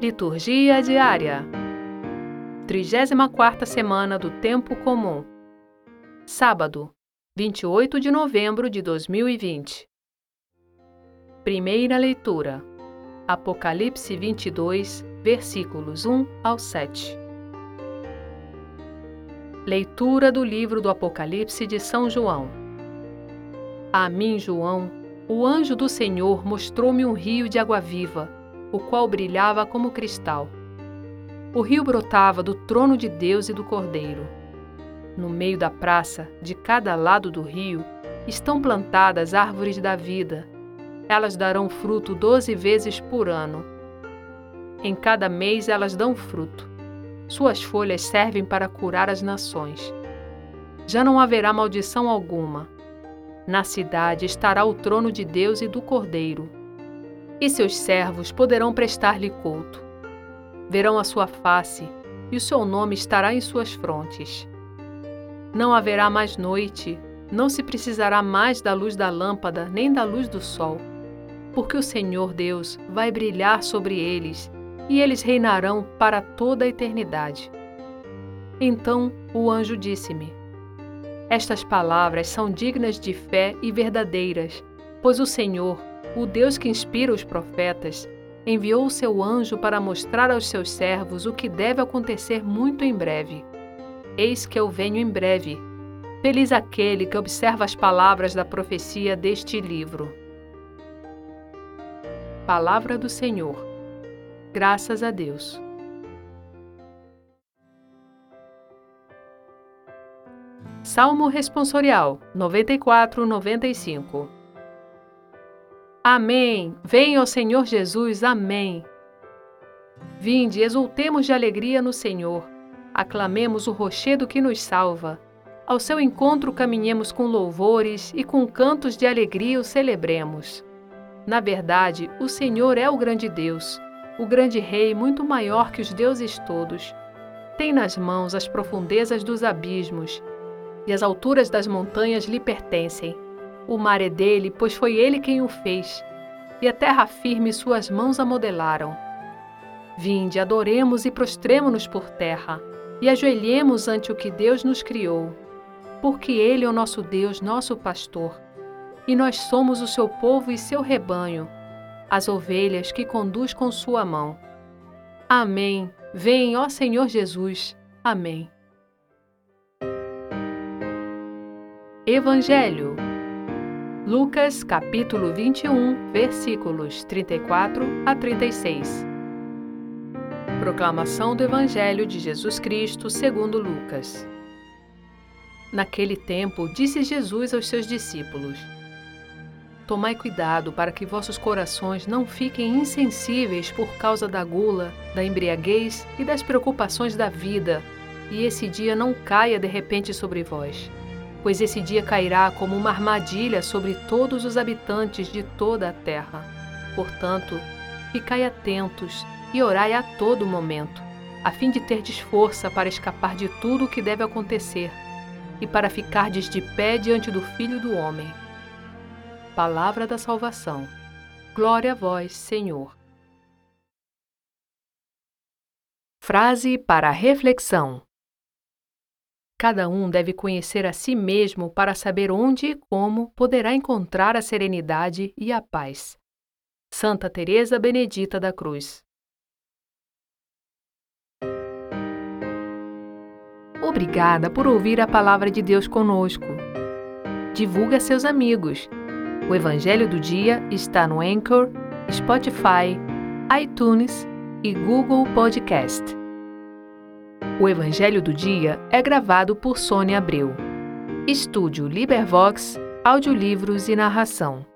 Liturgia diária. 34 semana do Tempo Comum. Sábado, 28 de novembro de 2020. Primeira leitura. Apocalipse 22, versículos 1 ao 7. Leitura do livro do Apocalipse de São João. A mim, João, o anjo do Senhor mostrou-me um rio de água viva o qual brilhava como cristal. O rio brotava do trono de Deus e do Cordeiro. No meio da praça, de cada lado do rio, estão plantadas árvores da vida. Elas darão fruto doze vezes por ano. Em cada mês elas dão fruto. Suas folhas servem para curar as nações. Já não haverá maldição alguma. Na cidade estará o trono de Deus e do Cordeiro e seus servos poderão prestar-lhe culto. Verão a sua face, e o seu nome estará em suas frontes. Não haverá mais noite, não se precisará mais da luz da lâmpada nem da luz do sol, porque o Senhor Deus vai brilhar sobre eles, e eles reinarão para toda a eternidade. Então o anjo disse-me: Estas palavras são dignas de fé e verdadeiras, pois o Senhor, o Deus que inspira os profetas, enviou o seu anjo para mostrar aos seus servos o que deve acontecer muito em breve. Eis que eu venho em breve. Feliz aquele que observa as palavras da profecia deste livro. Palavra do Senhor. Graças a Deus. Salmo Responsorial 94, 95 Amém. Venha ao Senhor Jesus. Amém. Vinde, exultemos de alegria no Senhor. Aclamemos o rochedo que nos salva. Ao seu encontro caminhemos com louvores e com cantos de alegria o celebremos. Na verdade, o Senhor é o grande Deus, o grande Rei muito maior que os deuses todos. Tem nas mãos as profundezas dos abismos, e as alturas das montanhas lhe pertencem. O mar é dele, pois foi ele quem o fez, e a terra firme suas mãos a modelaram. Vinde, adoremos e prostremo-nos por terra, e ajoelhemos ante o que Deus nos criou, porque Ele é o nosso Deus, nosso pastor, e nós somos o seu povo e seu rebanho, as ovelhas que conduz com sua mão. Amém. Vem, ó Senhor Jesus. Amém. Evangelho Lucas capítulo 21, versículos 34 a 36. Proclamação do Evangelho de Jesus Cristo segundo Lucas. Naquele tempo, disse Jesus aos seus discípulos: Tomai cuidado para que vossos corações não fiquem insensíveis por causa da gula, da embriaguez e das preocupações da vida, e esse dia não caia de repente sobre vós pois esse dia cairá como uma armadilha sobre todos os habitantes de toda a terra. Portanto, ficai atentos e orai a todo momento, a fim de terdes força para escapar de tudo o que deve acontecer e para ficardes de pé diante do Filho do Homem. Palavra da salvação. Glória a vós, Senhor. Frase para reflexão. Cada um deve conhecer a si mesmo para saber onde e como poderá encontrar a serenidade e a paz. Santa Teresa Benedita da Cruz. Obrigada por ouvir a palavra de Deus conosco. Divulgue a seus amigos. O Evangelho do Dia está no Anchor, Spotify, iTunes e Google Podcast. O Evangelho do Dia é gravado por Sônia Abreu. Estúdio Libervox, Audiolivros e Narração.